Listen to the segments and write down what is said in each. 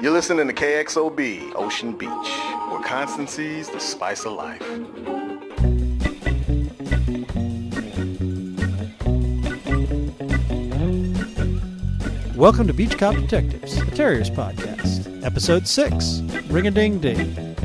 You're listening to KXOB Ocean Beach, where constancy's the spice of life. Welcome to Beach Cop Detectives, the Terriers Podcast, Episode 6 Ring a Ding Ding.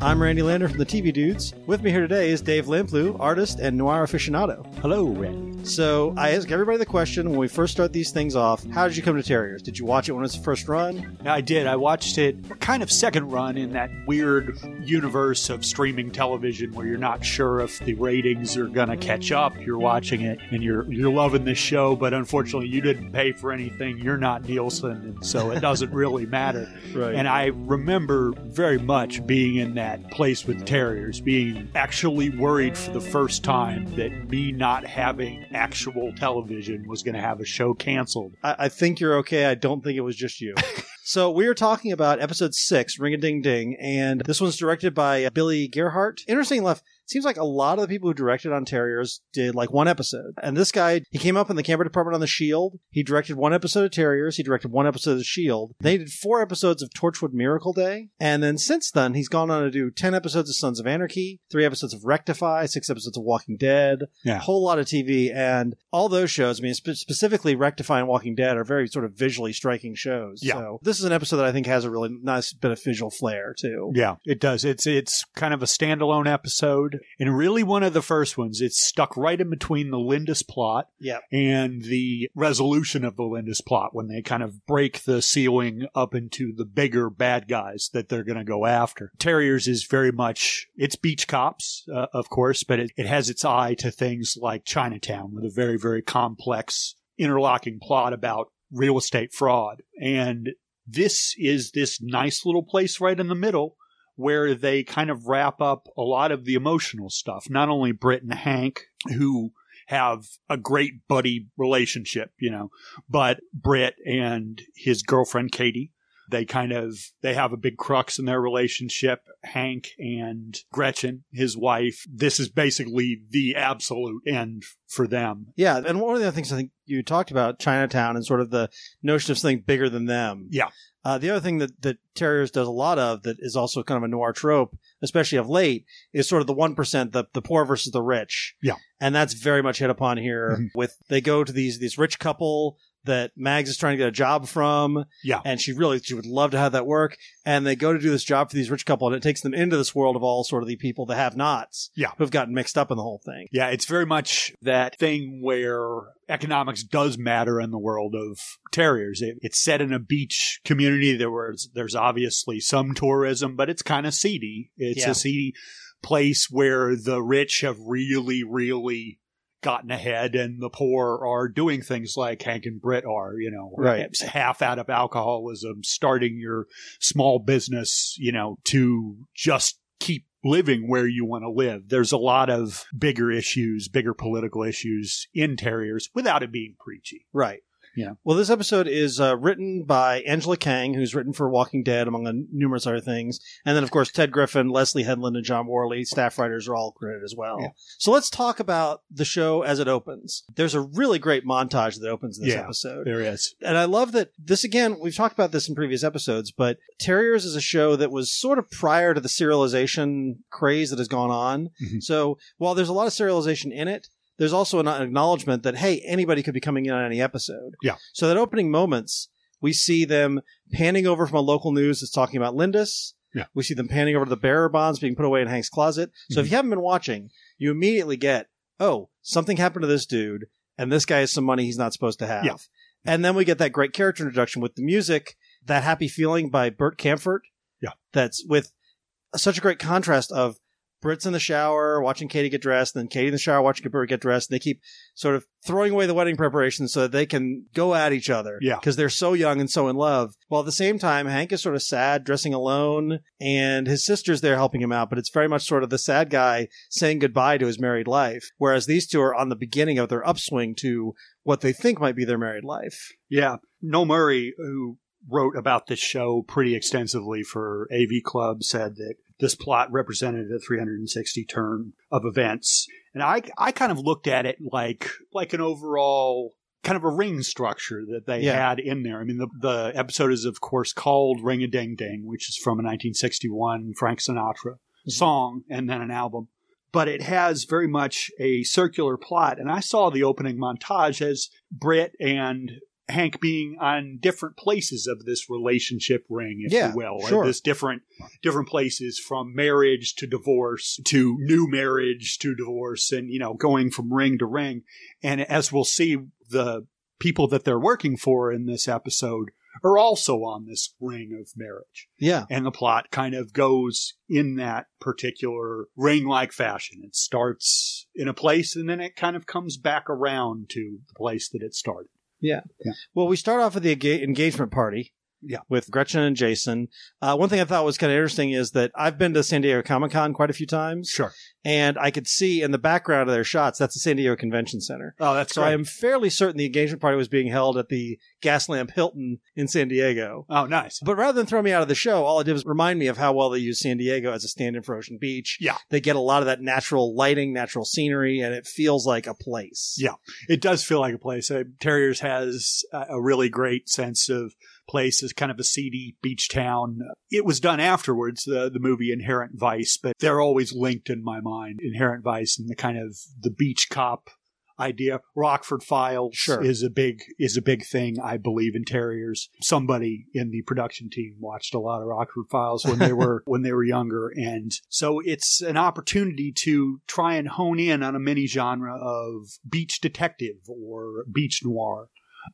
I'm Randy Lander from the TV Dudes. With me here today is Dave Lamplugh, artist and noir aficionado. Hello, Randy. So I ask everybody the question when we first start these things off how did you come to Terriers? Did you watch it when it was first run? I did. I watched it kind of second run in that weird universe of streaming television where you're not sure if the ratings are going to catch up. You're watching it and you're you're loving this show, but unfortunately you didn't pay for anything. You're not Nielsen, and so it doesn't really matter. Right. And I remember very much being in that place with Terriers, being actually worried for the first time that me not having actual television was going to have a show canceled. I, I think you're okay. I don't think it was just you. so we are talking about episode six, Ring a Ding Ding, and this one's directed by Billy Gierhart. Interesting enough, seems like a lot of the people who directed on Terriers did like one episode. And this guy, he came up in the camera department on The Shield. He directed one episode of Terriers. He directed one episode of The Shield. They did four episodes of Torchwood Miracle Day. And then since then, he's gone on to do 10 episodes of Sons of Anarchy, three episodes of Rectify, six episodes of Walking Dead, Yeah. a whole lot of TV. And all those shows, I mean, spe- specifically Rectify and Walking Dead, are very sort of visually striking shows. Yeah. So this is an episode that I think has a really nice bit of visual flair, too. Yeah, it does. It's it's kind of a standalone episode, and really one of the first ones. It's stuck right in between the Lindus plot Yeah. and the resolution of the Lindus plot when they kind of break the ceiling up into the bigger bad guys that they're going to go after. Terriers is very much it's beach cops, uh, of course, but it, it has its eye to things like Chinatown with a very very complex interlocking plot about real estate fraud and this is this nice little place right in the middle where they kind of wrap up a lot of the emotional stuff. Not only Britt and Hank, who have a great buddy relationship, you know, but Britt and his girlfriend Katie. They kind of they have a big crux in their relationship. Hank and Gretchen, his wife. This is basically the absolute end for them. Yeah, and one of the other things I think you talked about Chinatown and sort of the notion of something bigger than them. Yeah. Uh, the other thing that, that Terriers does a lot of that is also kind of a noir trope, especially of late, is sort of the one percent, the the poor versus the rich. Yeah. and that's very much hit upon here. Mhm. With they go to these these rich couple that Mags is trying to get a job from. Yeah. and she really she would love to have that work. And they go to do this job for these rich couple, and it takes them into this world of all sort of the people that have nots. Yeah. who've gotten mixed up in the whole thing. Yeah, it's very much that thing where economics does matter in the world of terriers. It, it's set in a beach community. There was there's obviously some tourism, but it's kind of seedy. It's Yeah. a seedy place where the rich have really, really gotten ahead and the poor are doing things like Hank and Britt are, you know, Right. half out of alcoholism, starting your small business, you know, to just keep living where you want to live. There's a lot of bigger issues, bigger political issues in Terriers without it being preachy. Right. Yeah. Well, this episode is uh, written by Angela Kang, who's written for Walking Dead, among numerous other things. And then, of course, Ted Griffin, Leslie Headland, and John Worley, staff writers, are all credited as well. Yeah. So let's talk about the show as it opens. There's a really great montage that opens this Yeah. episode. There is. And I love that this again, we've talked about this in previous episodes, but Terriers is a show that was sort of prior to the serialization craze that has gone on. Mhm. So while there's a lot of serialization in it, there's also an acknowledgement that, hey, anybody could be coming in on any episode. Yeah. So that opening moments, we see them panning over from a local news that's talking about Lindus. Yeah. We see them panning over to the bearer bonds being put away in Hank's closet. So if Mhm. you haven't been watching, you immediately get, oh, something happened to this dude, and this guy has some money he's not supposed to have. Yeah. And then we get that great character introduction with the music, that happy feeling by Bert Kaempfert. Yeah. That's with such a great contrast of Britt's in the shower watching Katie get dressed, and then Katie in the shower watching Britt get dressed, and they keep sort of throwing away the wedding preparations so that they can go at each other. Yeah. Because they're so young and so in love. While at the same time, Hank is sort of sad, dressing alone, and his sister's there helping him out, but it's very much sort of the sad guy saying goodbye to his married life. Whereas these two are on the beginning of their upswing to what they think might be their married life. Yeah. Noel Murray, who wrote about this show pretty extensively for AV Club, said that this plot represented a 360 turn of events. And I, I kind of looked at it like, like an overall kind of a ring structure that they Yeah. had in there. I mean, the, the episode is, of course, called Ring a Ding Ding, which is from a 1961 Frank Sinatra mm-hmm. song and then an album. But it has very much a circular plot. And I saw the opening montage as Britt and Hank being on different places of this relationship ring, if Yeah, you will. sure. This different different places from marriage to divorce to new marriage to divorce and you know going from ring to ring and as we'll see the people that they're working for in this episode are also on this ring of marriage Yeah. and the plot kind of goes in that particular ring like fashion it starts in a place and then it kind of comes back around to the place that it started Well, we start off with the engagement party. Yeah. With Gretchen and Jason. Uh, one thing I thought was kind of interesting is that I've been to San Diego Comic Con quite a few times, sure and I could see in the background of their shots that's the San Diego Convention Center. oh that's So I am fairly certain the engagement party was being held at the Gaslamp Hilton in San Diego. oh nice But rather than throw me out of the show, all it did was remind me of how well they use San Diego as a stand-in for Ocean Beach. Yeah. They get a lot of that natural lighting, natural scenery, and it feels like a place. Yeah. it does feel like a place. Uh, Terriers has a really great sense of place as kind of a seedy beach town. It was done afterwards, the the movie Inherent Vice, but they're always linked in my mind. Inherent Vice and the kind of the beach cop idea. Rockford Files Sure. is a big is a big thing, I believe, in Terriers. Somebody in the production team watched a lot of Rockford Files when they were when they were younger, and so it's an opportunity to try and hone in on a mini genre of beach detective or beach noir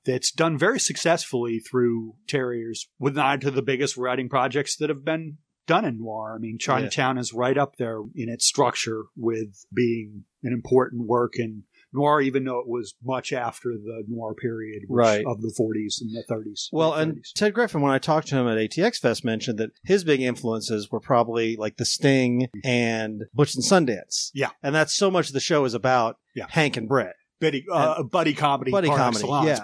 that's done very successfully through Terriers, with an eye to the biggest writing projects that have been done in noir. I mean, Chinatown is right up there in its structure with being an important work in noir, even though it was much after the noir period Right. of the 40s and the 30s. Well, late and Ted Griffin, when I talked to him at ATX Fest, mentioned that his big influences were probably like The Sting and Butch and Sundance. Yeah. And that's so much the show is about Yeah. Hank and Britt. Buddy, uh, buddy comedy, Buddy comedy, yeah.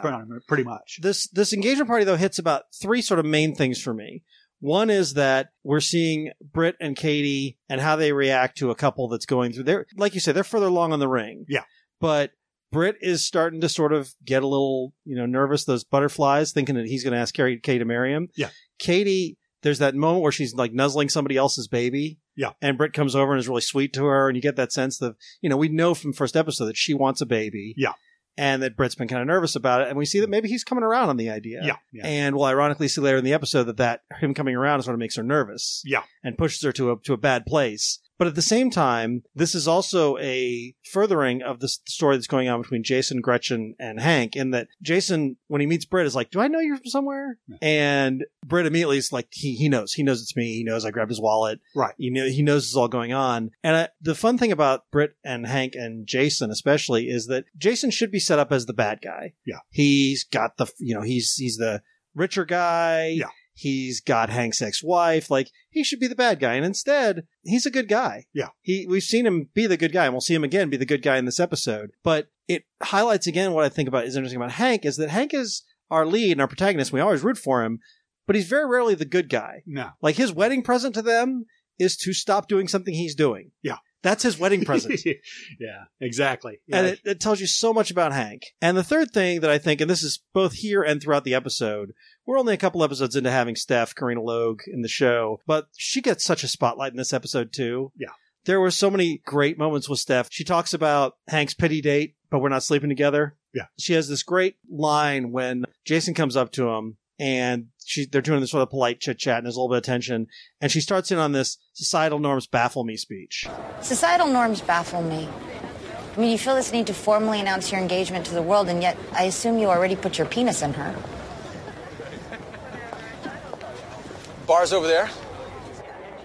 pretty- much. This this engagement party though hits about three sort of main things for me. One is that we're seeing Britt and Katie and how they react to a couple that's going through there. Like you said, they're further along on the ring. Yeah. But Britt is starting to sort of get a little, you know, nervous, those butterflies, thinking that he's going to ask Katie, Katie to marry him. Yeah. Katie, there's that moment where she's like nuzzling somebody else's baby. Yeah. And Britt comes over and is really sweet to her. And you get that sense that, you know, we know from first episode that she wants a baby. Yeah. And that Britt's been kind of nervous about it. And we see that maybe he's coming around on the idea. Yeah, yeah. And we'll ironically see later in the episode that that him coming around sort of makes her nervous. Yeah. And pushes her to a to a bad place. But at the same time, this is also a furthering of the story that's going on between Jason, Gretchen, and Hank. In that Jason, when he meets Britt, is like, "Do I know you from somewhere?" Yeah. And Britt immediately is like, "He he knows. He knows it's me. He knows I grabbed his wallet. Right. You know, he knows this is all going on." And uh, the fun thing about Britt and Hank and Jason, especially, is that Jason should be set up as the bad guy. Yeah. He's got the you know he's he's the richer guy. Yeah. He's got Hank's ex-wife. Like he should be the bad guy, and instead he's a good guy. Yeah. He we've seen him be the good guy, and we'll see him again be the good guy in this episode. But it highlights again what I think about is interesting about Hank is that Hank is our lead and our protagonist. We always root for him, but he's very rarely the good guy. No. Like his wedding present to them is to stop doing something he's doing. Yeah. That's his wedding present. yeah, exactly. Yeah. And it, it tells you so much about Hank. And the third thing that I think, and this is both here and throughout the episode, we're only a couple episodes into having Steph, Karina Logue in the show, but she gets such a spotlight in this episode too. Yeah. There were so many great moments with Steph. She talks about Hank's pity date, but we're not sleeping together. Yeah. She has this great line when Jason comes up to him and she they're doing this sort of polite chit chat and there's a little bit of tension. And she starts in on this societal norms baffle me speech. Societal norms baffle me. I mean, you feel this need to formally announce your engagement to the world, and yet I assume you already put your penis in her. Bar's over there.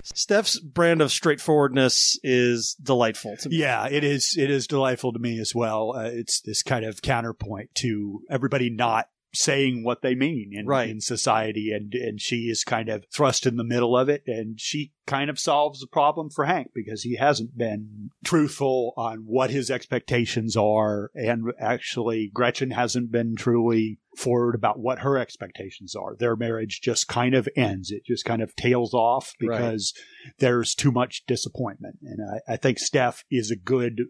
Steph's brand of straightforwardness is delightful to me. Yeah, it is. It is delightful to me as well. Uh, it's this kind of counterpoint to everybody not saying what they mean in, Right. in society, and and she is kind of thrust in the middle of it, and she kind of solves the problem for Hank because he hasn't been truthful on what his expectations are, and actually Gretchen hasn't been truly forward about what her expectations are. Their marriage just kind of ends. It just kind of tails off Right. because there's too much disappointment. And I, I think Steph is a good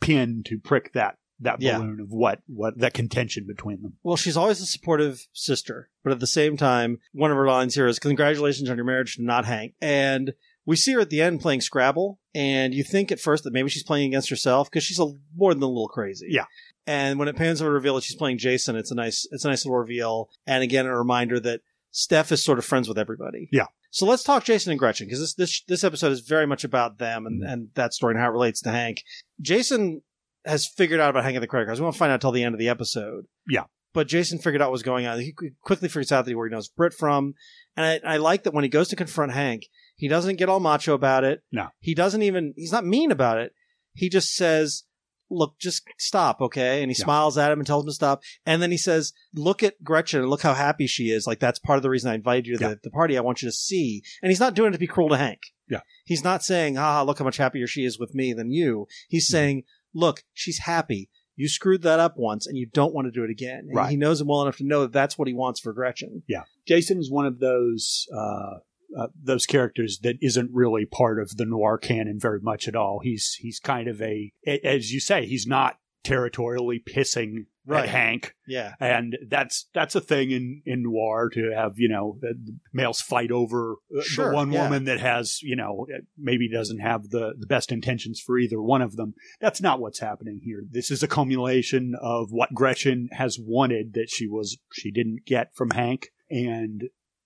pin to prick that that Yeah. balloon of what what that contention between them. Well, she's always a supportive sister, but at the same time, one of her lines here is "Congratulations on your marriage to not Hank." And we see her at the end playing Scrabble, and you think at first that maybe she's playing against herself because she's a more than a little crazy. Yeah. And when it pans over to reveal that she's playing Jason, it's a nice, it's a nice little reveal, and again a reminder that Steph is sort of friends with everybody. Yeah. So let's talk Jason and Gretchen because this this this episode is very much about them and, mm-hmm. and that story and how it relates to Hank. Jason has figured out about Hank and the credit cards. We won't find out till the end of the episode. Yeah. But Jason figured out what was going on. He quickly figures out that he where he knows Britt from, and I, I like that when he goes to confront Hank, he doesn't get all macho about it. No. he doesn't even. He's not mean about it. He just says, "Look, just stop, okay?" And he Yeah. smiles at him and tells him to stop. And then he says, "Look at Gretchen and look how happy she is. Like that's part of the reason I invited you to Yeah. the, the party. I want you to see." And he's not doing it to be cruel to Hank. Yeah. He's not saying, "Ah, look how much happier she is with me than you." He's Mhm. saying, "Look, she's happy." You screwed that up once, and you don't want to do it again. And Right. He knows him well enough to know that that's what he wants for Gretchen. Yeah. Jason is one of those uh, uh, those characters that isn't really part of the noir canon very much at all. He's he's kind of a a- as you say, he's not territorially pissing Right. Hank, Yeah, and that's that's a thing in in noir to have you know uh, males fight over uh, Sure, the one yeah. woman that has you know maybe doesn't have the the best intentions for either one of them. That's not what's happening here. This is a culmination of what Gretchen has wanted that she was she didn't get from Hank, and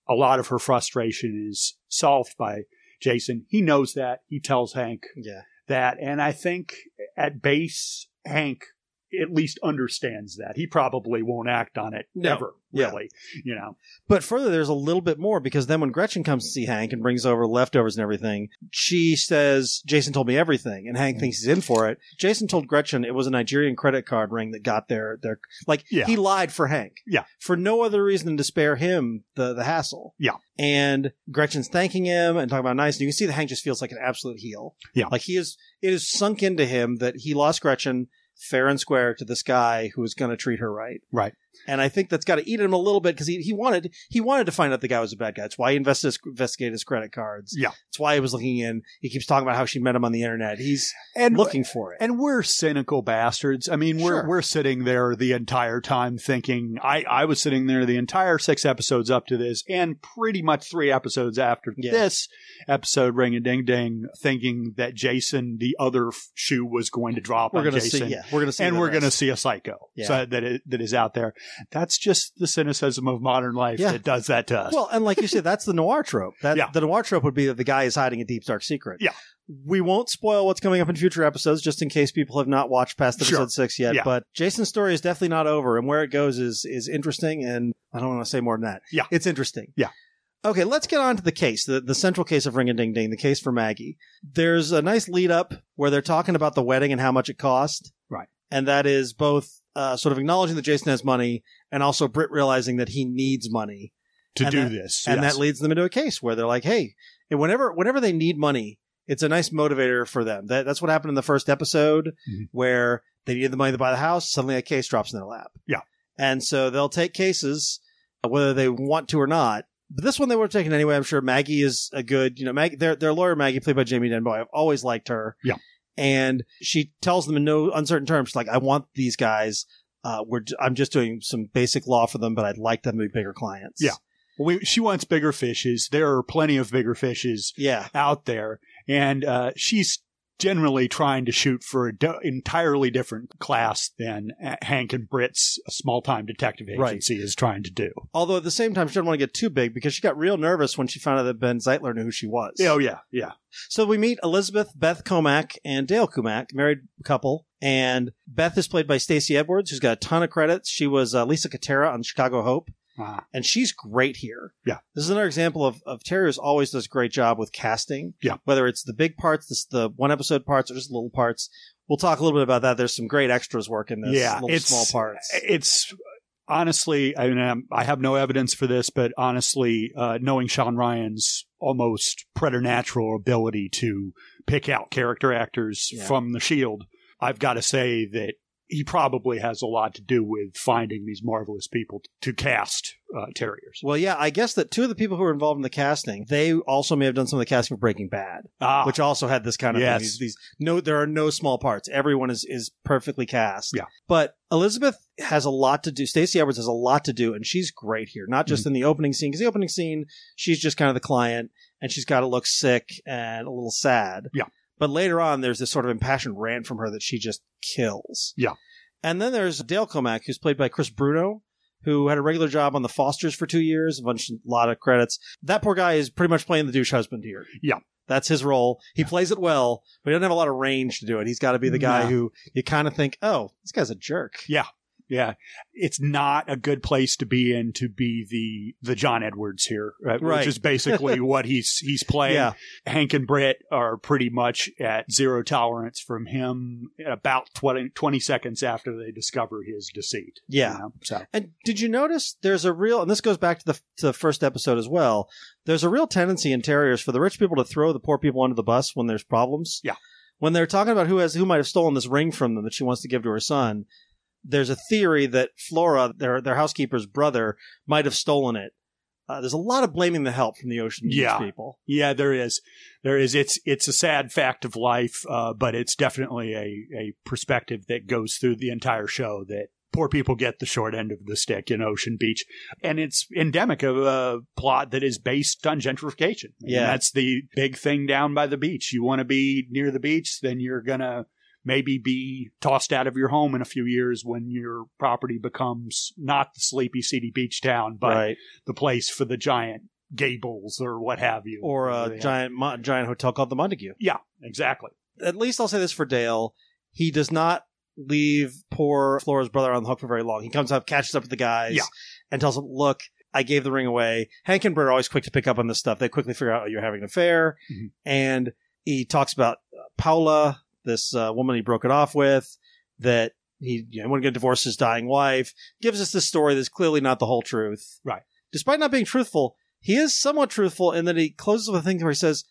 a lot of her frustration is solved by Jason. He knows that. He tells Hank yeah. that, and I think at base Hank at least understands that. He probably won't act on it No. ever, Yeah. really. You know, But further, there's a little bit more because then when Gretchen comes to see Hank and brings over leftovers and everything, she says, Jason told me everything. And Hank thinks he's in for it. Jason told Gretchen it was a Nigerian credit card ring that got their, their, like, Yeah. he lied for Hank. Yeah. For no other reason than to spare him the, the hassle. Yeah. And Gretchen's thanking him and talking about nice. And you can see that Hank just feels like an absolute heel. Yeah. Like he is, it is sunk into him that he lost Gretchen fair and square to this guy who was going to treat her right. right? And I think that's got to eat him a little bit because he, he wanted he wanted to find out the guy was a bad guy. That's why he invested his, investigated his credit cards. Yeah. That's why he was looking in. He keeps talking about how she met him on the internet. He's And looking for it. And we're cynical bastards. I mean, we're Sure. we're sitting there the entire time thinking. I I was sitting there the entire six episodes up to this, and pretty much three episodes after Yeah. this episode, ring a ding ding, thinking that Jason, the other shoe, was going to drop we're gonna see. Yeah, we're gonna see. and we're going to see a psycho Yeah. so that it, that is out there. That's just the cynicism of modern life Yeah. that does that to us. Well, and like you said, that's the noir trope. That Yeah. the noir trope would be that the guy is hiding a deep dark secret. Yeah. We won't spoil what's coming up in future episodes, just in case people have not watched past episode Sure. six yet. Yeah. But Jason's story is definitely not over, and where it goes is is interesting. And I don't want to say more than that. Yeah. it's interesting. Yeah. Okay, let's get on to the case, the, the central case of Ring a Ding Ding, the case for Maggie. There's a nice lead up where they're talking about the wedding and how much it cost. Right. And that is both uh, sort of acknowledging that Jason has money and also Britt realizing that he needs money to and do that- this, and yes. that leads them into a case where they're like, "Hey, and whenever whenever they need money, it's a nice motivator for them." That, that's what happened in the first episode, Mhm. where they needed the money to buy the house. Suddenly, a case drops in their lap. Yeah. and so they'll take cases uh, whether they want to or not. But this one they would have taken anyway. I'm sure Maggie is a good, you know, Maggie, their their lawyer Maggie, played by Jamie Denbo. I've always liked her. Yeah. And she tells them in no uncertain terms, like, "I want these guys." Uh, we're, I'm just doing some basic law for them, but I'd like them to be bigger clients. Yeah. we, she wants bigger fishes. There are plenty of bigger fishes Yeah. out there, and uh, she's generally trying to shoot for an entirely different class than uh, Hank and Britt's small time detective Right. agency is trying to do. Although at the same time, she didn't want to get too big because she got real nervous when she found out that Ben Zeitlin knew who she was. Oh yeah, yeah, So we meet Elizabeth, Beth Comack, and Dale Comack, married couple. And Beth is played by Stacy Edwards, who's got a ton of credits. She was uh, Lisa Catera on Chicago Hope, Ah, and she's great here. Yeah. This is another example of, of Terriers always does a great job with casting. Yeah. Whether it's the big parts, this, the one episode parts, or just little parts. We'll talk a little bit about that. There's some great extras work in this. yeah. little It's small parts. It's honestly, I mean, um, I have no evidence for this, but honestly, uh, knowing Shawn Ryan's almost preternatural ability to pick out character actors Yeah. from The Shield, I've got to say that he probably has a lot to do with finding these marvelous people to cast uh, terriers. Well, yeah, I guess that two of the people who were involved in the casting, they also may have done some of the casting for Breaking Bad, Ah, which also had this kind of Yes. thing. These, these no, there are no small parts. Everyone is is perfectly cast. Yeah. But Elizabeth has a lot to do. Stacy Edwards has a lot to do, and she's great here. Not just in the opening scene, because the opening scene, she's just kind of the client, and she's got to look sick and a little sad. Yeah. But later on, there's this sort of impassioned rant from her that she just kills. Yeah. And then there's Dale Comack, who's played by Chris Bruno, who had a regular job on The Fosters for two years, a bunch, a lot of credits. That poor guy is pretty much playing the douche husband here. Yeah. That's his role. He plays it well, but he doesn't have a lot of range to do it. He's got to be the guy No. who you kind of think, oh, this guy's a jerk. yeah, it's not a good place to be in to be the the John Edwards here, uh, right? Right. which is basically what he's he's playing. Yeah. Hank and Britt are pretty much at zero tolerance from him about 20, 20 seconds after they discover his deceit. Yeah. you know? So And did you notice there's a real, and this goes back to the, to the first episode as well. There's a real tendency in terriers for the rich people to throw the poor people under the bus when there's problems. Yeah. When they're talking about who has who might have stolen this ring from them that she wants to give to her son, there's a theory that Flora, their their housekeeper's brother, might have stolen it. Uh, there's a lot of blaming the help from the ocean Beach Yeah. people. yeah, there is, there is. It's it's a sad fact of life, uh, but it's definitely a a perspective that goes through the entire show that. Poor people get the short end of the stick in Ocean Beach, and it's endemic of a plot that is based on gentrification. And Yeah. that's the big thing down by the beach. You want to be near the beach, then you're gonna maybe be tossed out of your home in a few years when your property becomes not the sleepy, seedy beach town, but right. the place for the giant gables or what have you. Or a giant mo- giant hotel called the Montague. Yeah, exactly. at least I'll say this for Dale. He does not leave poor Flora's brother on the hook for very long. He comes up, catches up with the guys, Yeah. and tells them, look, I gave the ring away. Hank and Britt are always quick to pick up on this stuff. They quickly figure out, oh, you're having an affair. Mhm. And he talks about uh, Paula, this uh, woman he broke it off with, that he you know, to get divorced his dying wife. Gives us this story that's clearly not the whole truth. Right. Despite not being truthful, he is somewhat truthful in that he closes with a thing where he says,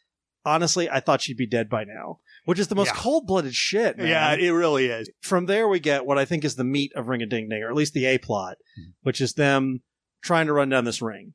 honestly, I thought she'd be dead by now, which is the most Yeah. cold blooded shit. Man. Yeah, it really is. From there, we get what I think is the meat of Ring a Ding Ding, or at least the A plot, which is them trying to run down this ring.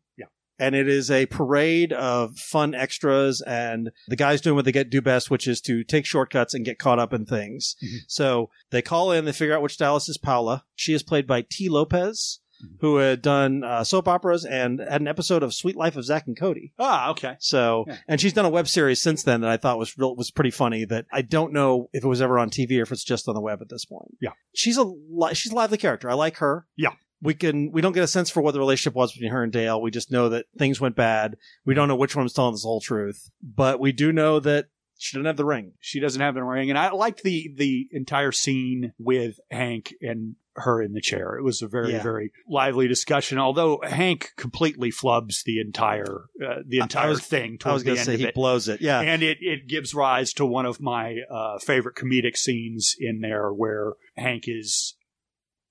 And it is a parade of fun extras and the guys doing what they get do best, which is to take shortcuts and get caught up in things. Mhm. So they call in, they figure out which dallas is Paula. She is played by T. Lopez, Mhm. who had done uh, soap operas and had an episode of Suite Life of Zack and Cody. Ah, okay. So, Yeah. and she's done a web series since then that I thought was real, was pretty funny. That I don't know if it was ever on TV or if it's just on the web at this point. Yeah. she's a li- she's a lively character. I like her. Yeah. We can we don't get a sense for what the relationship was between her and Dale. We just know that things went bad. We don't know which one was telling us the whole truth, but we do know that she didn't have the ring. She doesn't have the ring, and I liked the the entire scene with Hank and her in the chair. It was a very Yeah. very lively discussion. Although Hank completely flubs the entire uh, the entire was- thing I towards was the going to end say he it. blows it. Yeah, And it, it gives rise to one of my uh, favorite comedic scenes in there where Hank is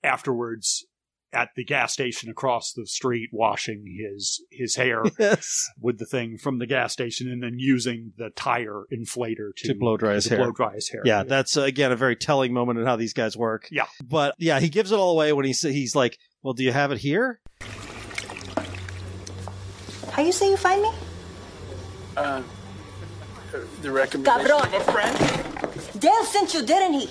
afterwards at the gas station across the street washing his his hair yes, with the thing from the gas station and then using the tire inflator to, to blow dry his to hair. blow dry his hair. Yeah, that's uh, again a very telling moment in how these guys work. Yeah. but yeah, he gives it all away when he's he's like, "Well, do you have it here?" How you say you find me? The recommendation Cabrón. of a friend? Dale sent you, didn't he?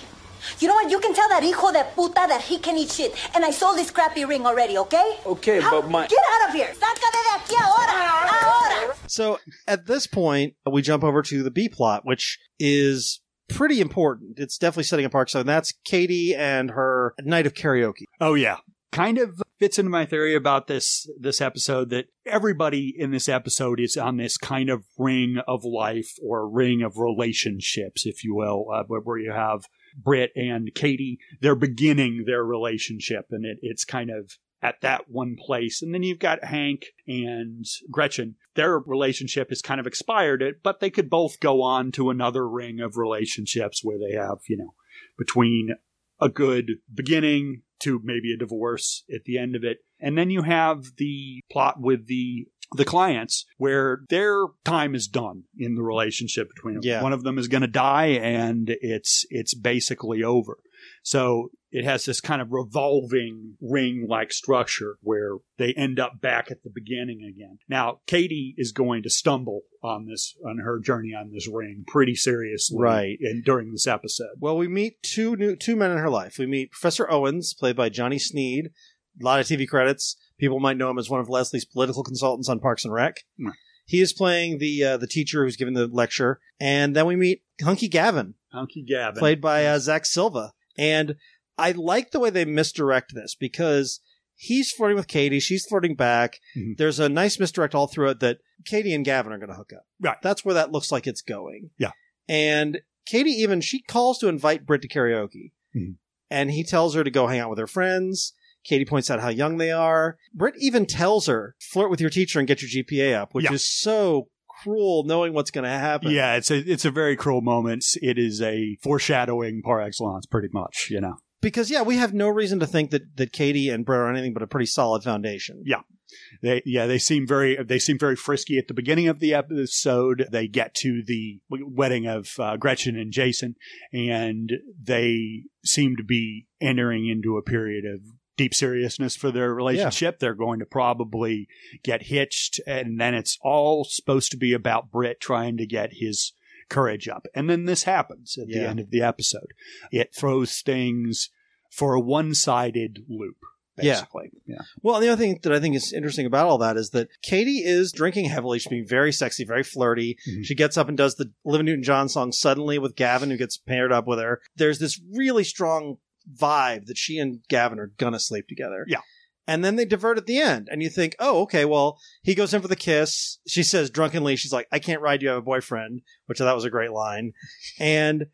You know what? You can tell that hijo de puta that he can eat shit. And I sold this crappy ring already, okay? Okay, How- but my- Get out of here! Sácate de aquí ahora! Ahora! So at this point, we jump over to the B plot, which is pretty important. It's definitely setting apart. So that's Katie and her night of karaoke. Oh yeah. Kind of fits into my theory about this this episode that everybody in this episode is on this kind of ring of life or ring of relationships, if you will, uh, where, where you have Britt and Katie. They're beginning their relationship, and it, it's kind of at that one place. And then you've got Hank and Gretchen. Their relationship has kind of expired, but they could both go on to another ring of relationships where they have, you know, between a good beginning to maybe a divorce at the end of it. And then you have the plot with the the clients where their time is done in the relationship between them. Yeah. One of them is going to die and it's it's basically over. So it has this kind of revolving ring like structure where they end up back at the beginning again. Now, Katie is going to stumble on this, on her journey on this ring pretty seriously. Right. And during this episode. Well, we meet two new two men in her life. We meet Professor Owens, played by Johnny Sneed. A lot of TV credits. People might know him as one of Leslie's political consultants on Parks and Rec. Hmm. He is playing the uh, the teacher who's giving the lecture, and then we meet Hunky Gavin, Hunky Gavin. played by uh, Zach Silva. And I like the way they misdirect this because he's flirting with Katie, she's flirting back. Mhm. There's a nice misdirect all through it that Katie and Gavin are going to hook up. Right. That's where that looks like it's going. Yeah. And Katie even she calls to invite Britt to karaoke, Mhm. and he tells her to go hang out with her friends. Katie points out how young they are. Britt even tells her, "Flirt with your teacher and get your GPA up," which Yeah. is so cruel, knowing what's going to happen. Yeah, it's a it's a very cruel moment. It is a foreshadowing par excellence, pretty much. You know, because yeah, we have no reason to think that that Katie and Britt are anything but a pretty solid foundation. Yeah. they yeah they seem very they seem very frisky at the beginning of the episode. They get to the wedding of uh, Gretchen and Jason, and they seem to be entering into a period of deep seriousness for their relationship. They're going to probably get hitched, and then it's all supposed to be about Britt trying to get his courage up. And then this happens at the end of the episode. It throws things for a one-sided loop. Basically, yeah. Well, the other thing that I think is interesting about all that is that Katie is drinking heavily. She's being very sexy, very flirty. Mhm. She gets up and does the Olivia Newton-John song suddenly with Gavin, who gets paired up with her. There's this really strong vibe that she and Gavin are gonna sleep together. Yeah. And then they divert at the end, and you think, oh, okay, well, he goes in for the kiss. She says drunkenly, she's like, I can't ride you, I have a boyfriend, which I thought was a great line. And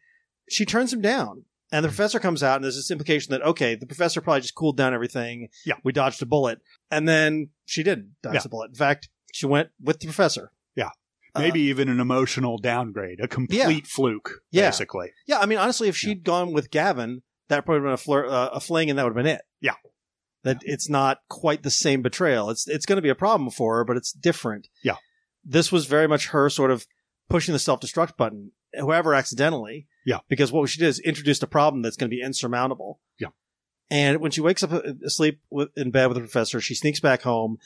she turns him down. And the professor comes out, and there's this implication that, okay, the professor probably just cooled down everything. Yeah. We dodged a bullet. And then she didn't dodge Yeah. the bullet. In fact, she went with the professor. Yeah. Uh, Maybe even an emotional downgrade, a complete fluke, Yeah. basically. yeah, I mean, honestly, if she'd gone with Gavin, that probably would have been a, uh, a fling, and that would have been it. Yeah. That it's not quite the same betrayal. It's it's going to be a problem for her, but it's different. Yeah. This was very much her sort of pushing the self destruct button, however accidentally. Yeah. Because what she did is introduced a problem that's going to be insurmountable. Yeah. And when she wakes up uh, asleep with, in bed with the professor, she sneaks back home,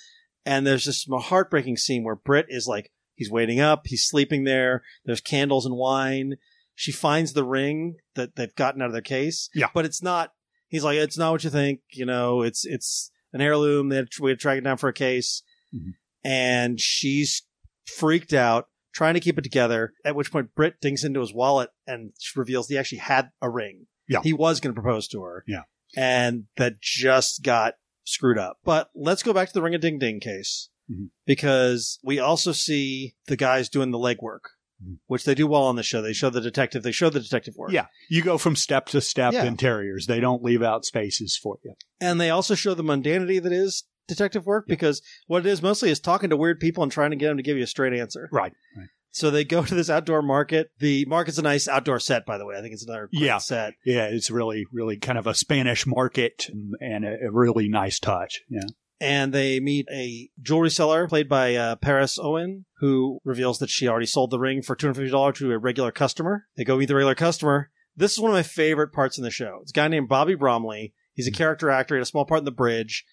and there's this heartbreaking scene where Britt is like, he's waiting up, he's sleeping there. There's candles and wine. She finds the ring that they've gotten out of their case. Yeah. But it's not. He's like, it's not what you think. You know, it's it's an heirloom. They had, we had to track it down for a case, Mhm. and she's freaked out, trying to keep it together. At which point, Britt digs into his wallet and reveals he actually had a ring. Yeah. He was going to propose to her. Yeah. And that just got screwed up. But let's go back to the ring a ding ding case Mhm. because we also see the guys doing the legwork. Mm-hmm. which they do well on the show. They show the detective. They show the detective work. Yeah. You go from step to step Yeah. in Terriers. They don't leave out spaces for you. And they also show the mundanity that is detective work because what it is mostly is talking to weird people and trying to get them to give you a straight answer. Right. right. So they go to this outdoor market. The market's a nice outdoor set, by the way. I think it's another Yeah. set. Yeah, it's really, really kind of a Spanish market and a really nice touch. Yeah. And they meet a jewelry seller played by uh, Paris Owen, who reveals that she already sold the ring for $250 to a regular customer. They go meet the regular customer. This is one of my favorite parts in the show. It's a guy named Bobby Bromley. He's a Mm-hmm. character actor. He had a small part in the bridge.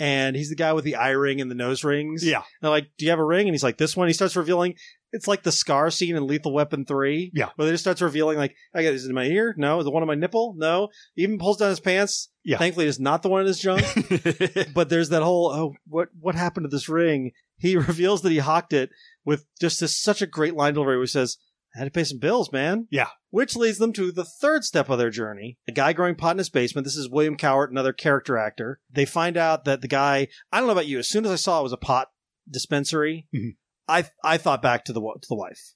And he's the guy with the eye ring and the nose rings. Yeah. They're like, "Do you have a ring?" And he's like, "This one." He starts revealing. It's like the scar scene in Lethal Weapon Three. Yeah. where they just starts revealing like, "I got this in my ear. No, The one on my nipple? No." He even pulls down his pants. Yeah. Thankfully, it's not the one in his junk. but there's that whole oh, what what happened to this ring? He reveals that he hawked it with just this such a great line delivery, which says, "I had to pay some bills, man." Yeah. Which leads them to the third step of their journey. A guy growing pot in his basement. This is William Cowart, another character actor. They find out that the guy, I don't know about you, as soon as I saw it was a pot dispensary, Mhm. I I thought back to the to the wife.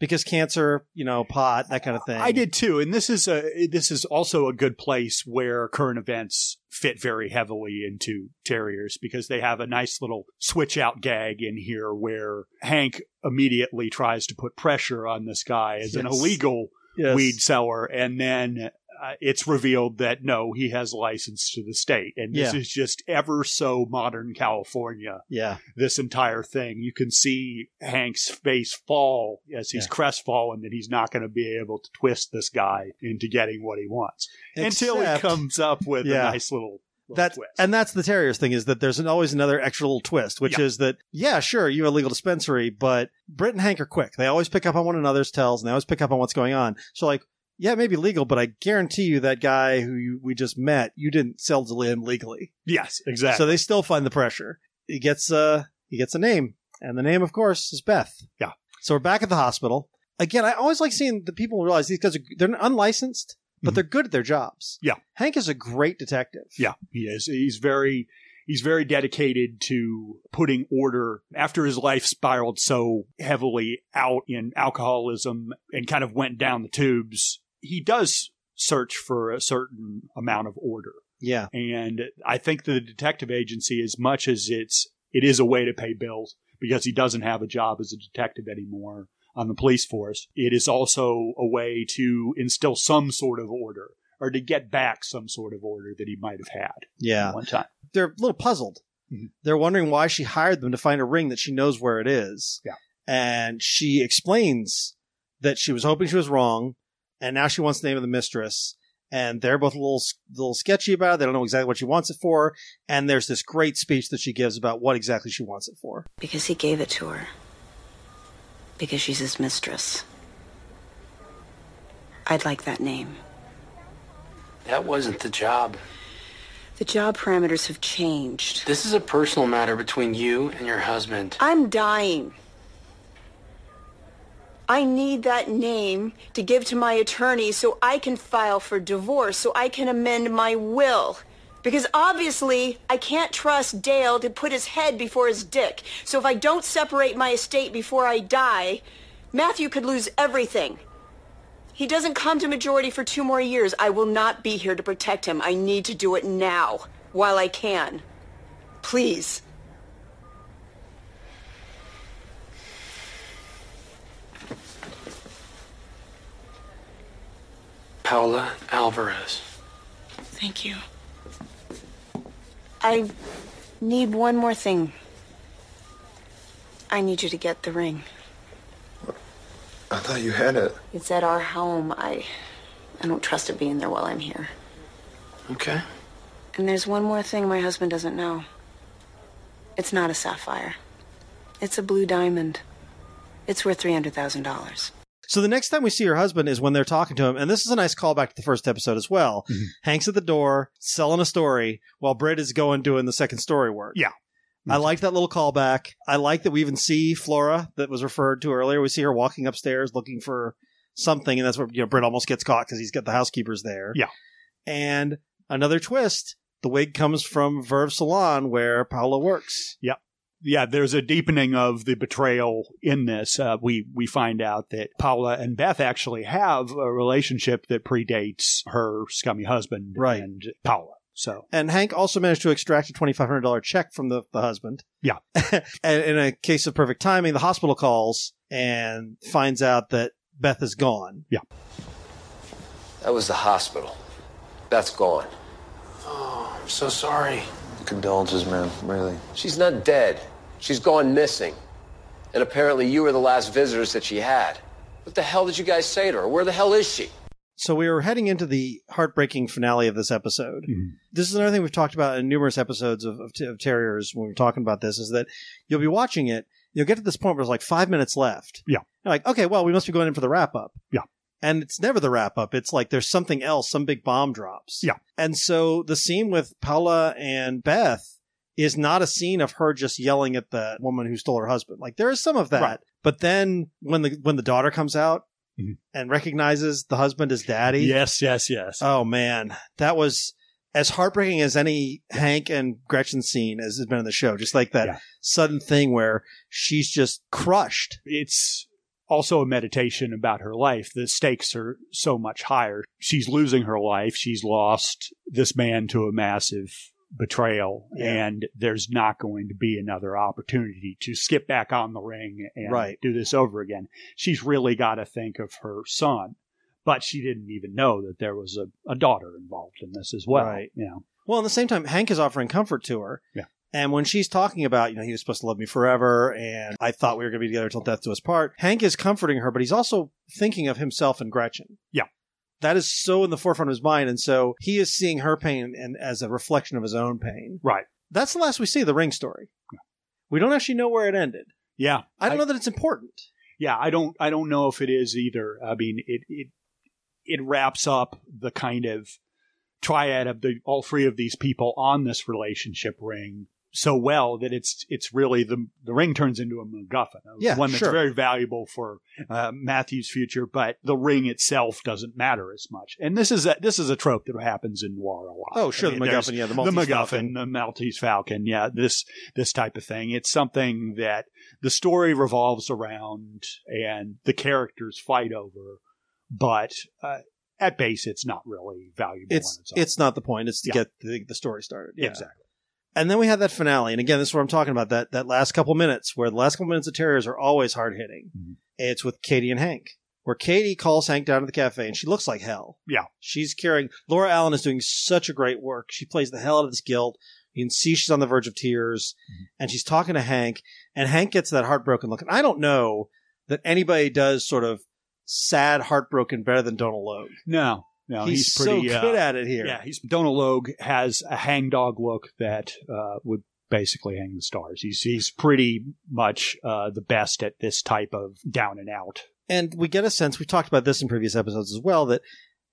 Because cancer, you know, pot, that kind of thing. I did too, and this is a this is also a good place where current events fit very heavily into Terriers because they have a nice little switch out gag in here where Hank immediately tries to put pressure on this guy as an illegal Yes. weed seller, and then uh, it's revealed that no, he has license to the state, and this Yeah. is just ever so modern California. Yeah. This entire thing, you can see Hank's face fall as he's Yeah. crestfallen that he's not going to be able to twist this guy into getting what he wants until he comes up with Yeah. a nice little, That's twist. and that's the Terriers thing is that there's an, always another extra little twist, which Yeah. is that yeah, sure, you have a legal dispensary, but Britt and Hank are quick. They always pick up on one another's tells, and they always pick up on what's going on. So like, yeah, it may be legal, but I guarantee you that guy who you, we just met, you didn't sell to him legally. yes, exactly. So they still find the pressure. He gets uh he gets a name, and the name, of course, is Beth. Yeah. So we're back at the hospital again. I always like seeing the people realize these guys are they're unlicensed, but Mhm. they're good at their jobs. Yeah. Hank is a great detective. Yeah, he is. He's very he's very dedicated to putting order after his life spiraled so heavily out in alcoholism and kind of went down the tubes. He does search for a certain amount of order. Yeah. And I think the detective agency as much as it's it is a way to pay bills because he doesn't have a job as a detective anymore on the police force. It is also a way to instill some sort of order or to get back some sort of order that he might have had Yeah. one time. they're a little puzzled. Mhm. They're wondering why she hired them to find a ring that she knows where it is. Yeah. And she explains that she was hoping she was wrong, and now she wants the name of the mistress. And they're both a little, little sketchy about it. They don't know exactly what she wants it for. And there's this great speech that she gives about what exactly she wants it for. Because he gave it to her. Because she's his mistress. I'd like that name. That wasn't the job. The job parameters have changed. This is a personal matter between you and your husband. I'm dying. I need that name to give to my attorney so I can file for divorce, so I can amend my will. Because obviously, I can't trust Dale to put his head before his dick. So if I don't separate my estate before I die, Matthew could lose everything. He doesn't come to majority for two more years. I will not be here to protect him. I need to do it now, while I can. Please. Paula Alvarez. Thank you. I need one more thing. I need you to get the ring. I thought you had it. It's at our home. I I don't trust it being there while I'm here. Okay. And there's one more thing my husband doesn't know. It's not a sapphire. It's a blue diamond. It's worth $300,000. So the next time we see her husband is when they're talking to him, and this is a nice callback to the first episode as well. Mhm. Hank's at the door selling a story while Britt is going doing the second story work. Yeah. I like that little callback. I like that we even see Flora that was referred to earlier. We see her walking upstairs looking for something, and that's where you know Britt almost gets caught because he's got the housekeepers there. Yeah. And another twist: the wig comes from Verve Salon where Paula works. Yeah, there's a deepening of the betrayal in this. Uh, we we find out that Paula and Beth actually have a relationship that predates her scummy husband Right. and Paula. So And Hank also managed to extract a $2,500 check from the, the husband. Yeah. and in a case of perfect timing, the hospital calls and finds out that Beth is gone. Yeah, that was the hospital. That's gone. Oh, I'm so sorry. Condolences, man. Really. She's not dead. She's gone missing. And apparently you were the last visitors that she had. What the hell did you guys say to her? Where the hell is she? So we are heading into the heartbreaking finale of this episode. Mhm. This is another thing we've talked about in numerous episodes of, of, of Terriers when we're talking about this is that you'll be watching it, you'll get to this point where there's like five minutes left. Yeah. You're like, okay, well, we must be going in for the wrap up. Yeah. And it's never the wrap up. It's like there's something else, some big bomb drops. Yeah. And so the scene with Paula and Beth is not a scene of her just yelling at the woman who stole her husband. Like there is some of that. Right. But then when the when the daughter comes out Mhm. and recognizes the husband as daddy. yes, yes, yes. Oh man, that was as heartbreaking as any Hank and Gretchen scene as has been in the show. Just like that Yeah. sudden thing where she's just crushed. it's also a meditation about her life. The stakes are so much higher. She's losing her life. She's lost this man to a massive betrayal, Yeah. and there's not going to be another opportunity to skip back on the ring and Right. do this over again. She's really got to think of her son But she didn't even know that there was a, a daughter involved in this as well. Right. You know. Well, at the same time, Hank is offering comfort to her. Yeah. And when she's talking about, you know, he was supposed to love me forever and I thought we were going to be together till death do us part, Hank is comforting her, but he's also thinking of himself and Gretchen. Yeah. That is so in the forefront of his mind. And so he is seeing her pain and as a reflection of his own pain. Right. That's the last we see of the ring story. We don't actually know where it ended. Yeah. I don't know that it's important. Yeah, I don't I don't know if it is either. I mean, it it it wraps up the kind of triad of the all three of these people on this relationship ring so well that it's it's really the the ring turns into a MacGuffin, a Yeah, one that's sure. very valuable for uh, Matthew's future, but the ring itself doesn't matter as much. And this is a, this is a trope that happens in noir a lot. Oh, sure, the there's MacGuffin, yeah, the the Maltese MacGuffin, Falcon. the Maltese Falcon, yeah, this this type of thing. It's something that the story revolves around and the characters fight over, but uh, at base, it's not really valuable. It's on its own. it's not the point. It's to Yeah. get the, the story started. Yeah. exactly. And then we had that finale. And again, this is what I'm talking about. That that last couple minutes where the last couple minutes of Terriers are always hard hitting. Mhm. It's with Katie and Hank. Where Katie calls Hank down to the cafe and she looks like hell. Yeah. She's carrying Laura Allen is doing such a great work. She plays the hell out of this guilt. You can see she's on the verge of tears and she's talking to Hank and Hank gets that heartbroken look. And I don't know that anybody does sort of sad heartbroken better than Donal Logue. No, no, he's, he's, pretty so good uh, at it here. Yeah, he's Donal Logue has a hangdog look that uh, would basically hang the stars. He's he's pretty much uh, the best at this type of down and out. And we get a sense, we've talked about this in previous episodes as well, that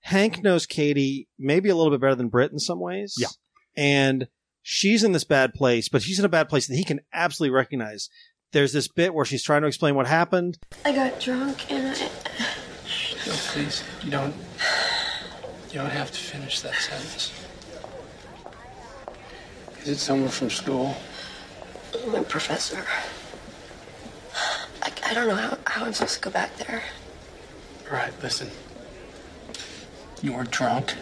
Hank knows Katie maybe a little bit better than Britt in some ways. Yeah. And she's in this bad place, but she's in a bad place that he can absolutely recognize. There's this bit where she's trying to explain what happened. I got drunk and I. No, please. You don't. You don't have to finish that sentence. Is it someone from school? My professor. I, I don't know how, how I'm supposed to go back there. All right, listen. You were drunk.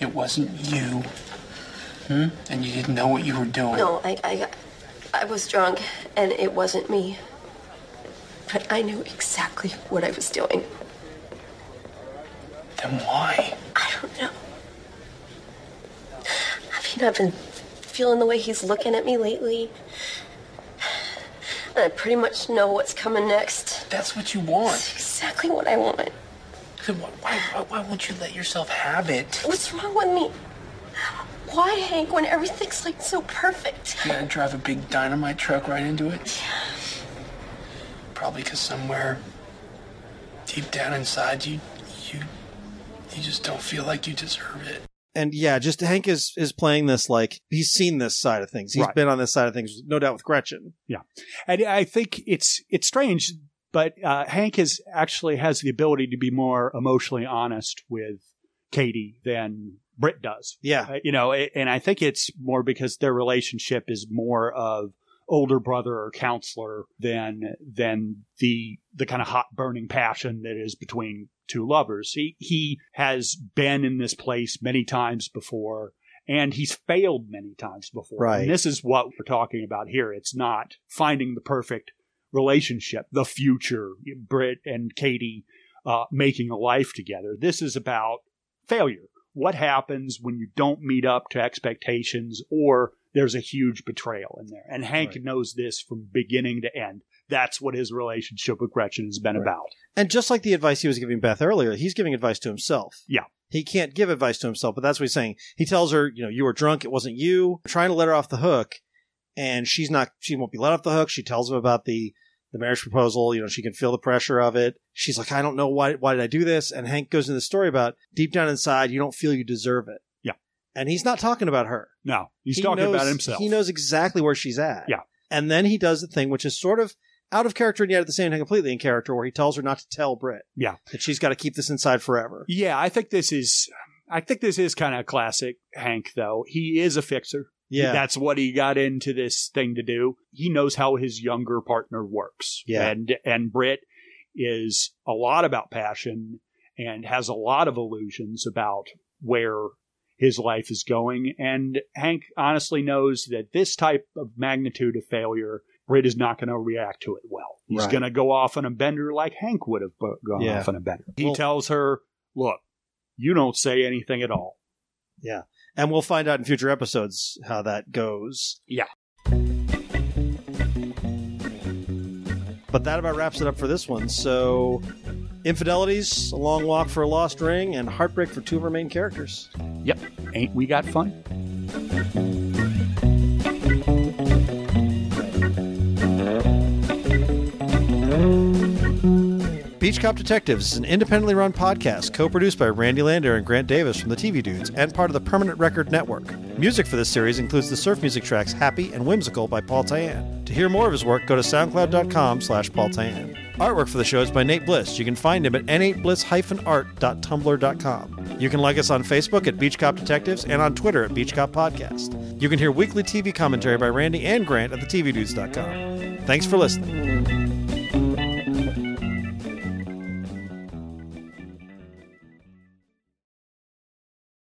It wasn't you. Hmm? And you didn't know what you were doing. No, I, I, I was drunk and it wasn't me. But I knew exactly what I was doing. Then why? I don't know. I mean, I've been feeling the way he's looking at me lately. And I pretty much know what's coming next. That's what you want. That's Exactly what I want. Then why, why, why, won't you let yourself have it? What's wrong with me? Why, Hank, when everything's like so perfect? You gotta drive a big dynamite truck right into it? Probably because somewhere deep down inside you, you, you just don't feel like you deserve it. And yeah, just Hank is is playing this like he's seen this side of things. He's Right. been on this side of things, no doubt with Gretchen. Yeah, and I think it's it's strange, but uh, Hank is actually has the ability to be more emotionally honest with Katie than Britt does. Yeah. Uh, you know, a- and I think it's more because their relationship is more of older brother or counselor than than the the kind of hot burning passion that is between two lovers. He he has been in this place many times before and he's failed many times before. Right. And this is what we're talking about here. It's not finding the perfect relationship, the future, Britt and Katie uh, making a life together. This is about failure. What happens when you don't meet up to expectations or there's a huge betrayal in there? And Hank Right. knows this from beginning to end. That's what his relationship with Gretchen has been Right. about. And just like the advice he was giving Beth earlier, he's giving advice to himself. Yeah. He can't give advice to himself, but that's what he's saying. He tells her, you know, you were drunk, it wasn't you. Trying to let her off the hook, and she's not she won't be let off the hook. She tells him about the the marriage proposal, you know, she can feel the pressure of it. She's like, I don't know why why did I do this? And Hank goes into the story about deep down inside you don't feel you deserve it. Yeah. And he's not talking about her. No, he's He talking knows- about himself. He knows exactly where she's at. Yeah. And then he does the thing which is sort of out of character and yet at the same time completely in character, where he tells her not to tell Britt Yeah. that she's got to keep this inside forever. Yeah, I think this is I think this is kind of a classic Hank though. He is a fixer. Yeah. That's what he got into this thing to do. He knows how his younger partner works. Yeah. And and Britt is a lot about passion and has a lot of illusions about where his life is going. And Hank honestly knows that this type of magnitude of failure, Britt is not going to react to it well. He's Right. going to go off on a bender like Hank would have gone Yeah. off on a bender. He Well- tells her, look, you don't say anything at all. Yeah. And we'll find out in future episodes how that goes. Yeah. But that about wraps it up for this one. So, infidelities, a long walk for a lost ring, and heartbreak for two of our main characters. Yep. Ain't we got fun? Beach Cop Detectives is an independently run podcast co-produced by Randy Lander and Grant Davis from the TV Dudes and part of the Permanent Record Network. Music for this series includes the surf music tracks Happy and Whimsical by Paul Tayan. To hear more of his work, go to soundcloud.com slash Paul Tayan. Artwork for the show is by Nate Bliss. You can find him at n8bliss-art.tumblr.com. You can like us on Facebook at Beach Cop Detectives and on Twitter at Beach Cop Podcast. You can hear weekly TV commentary by Randy and Grant at thetvdudes.com. Thanks for listening.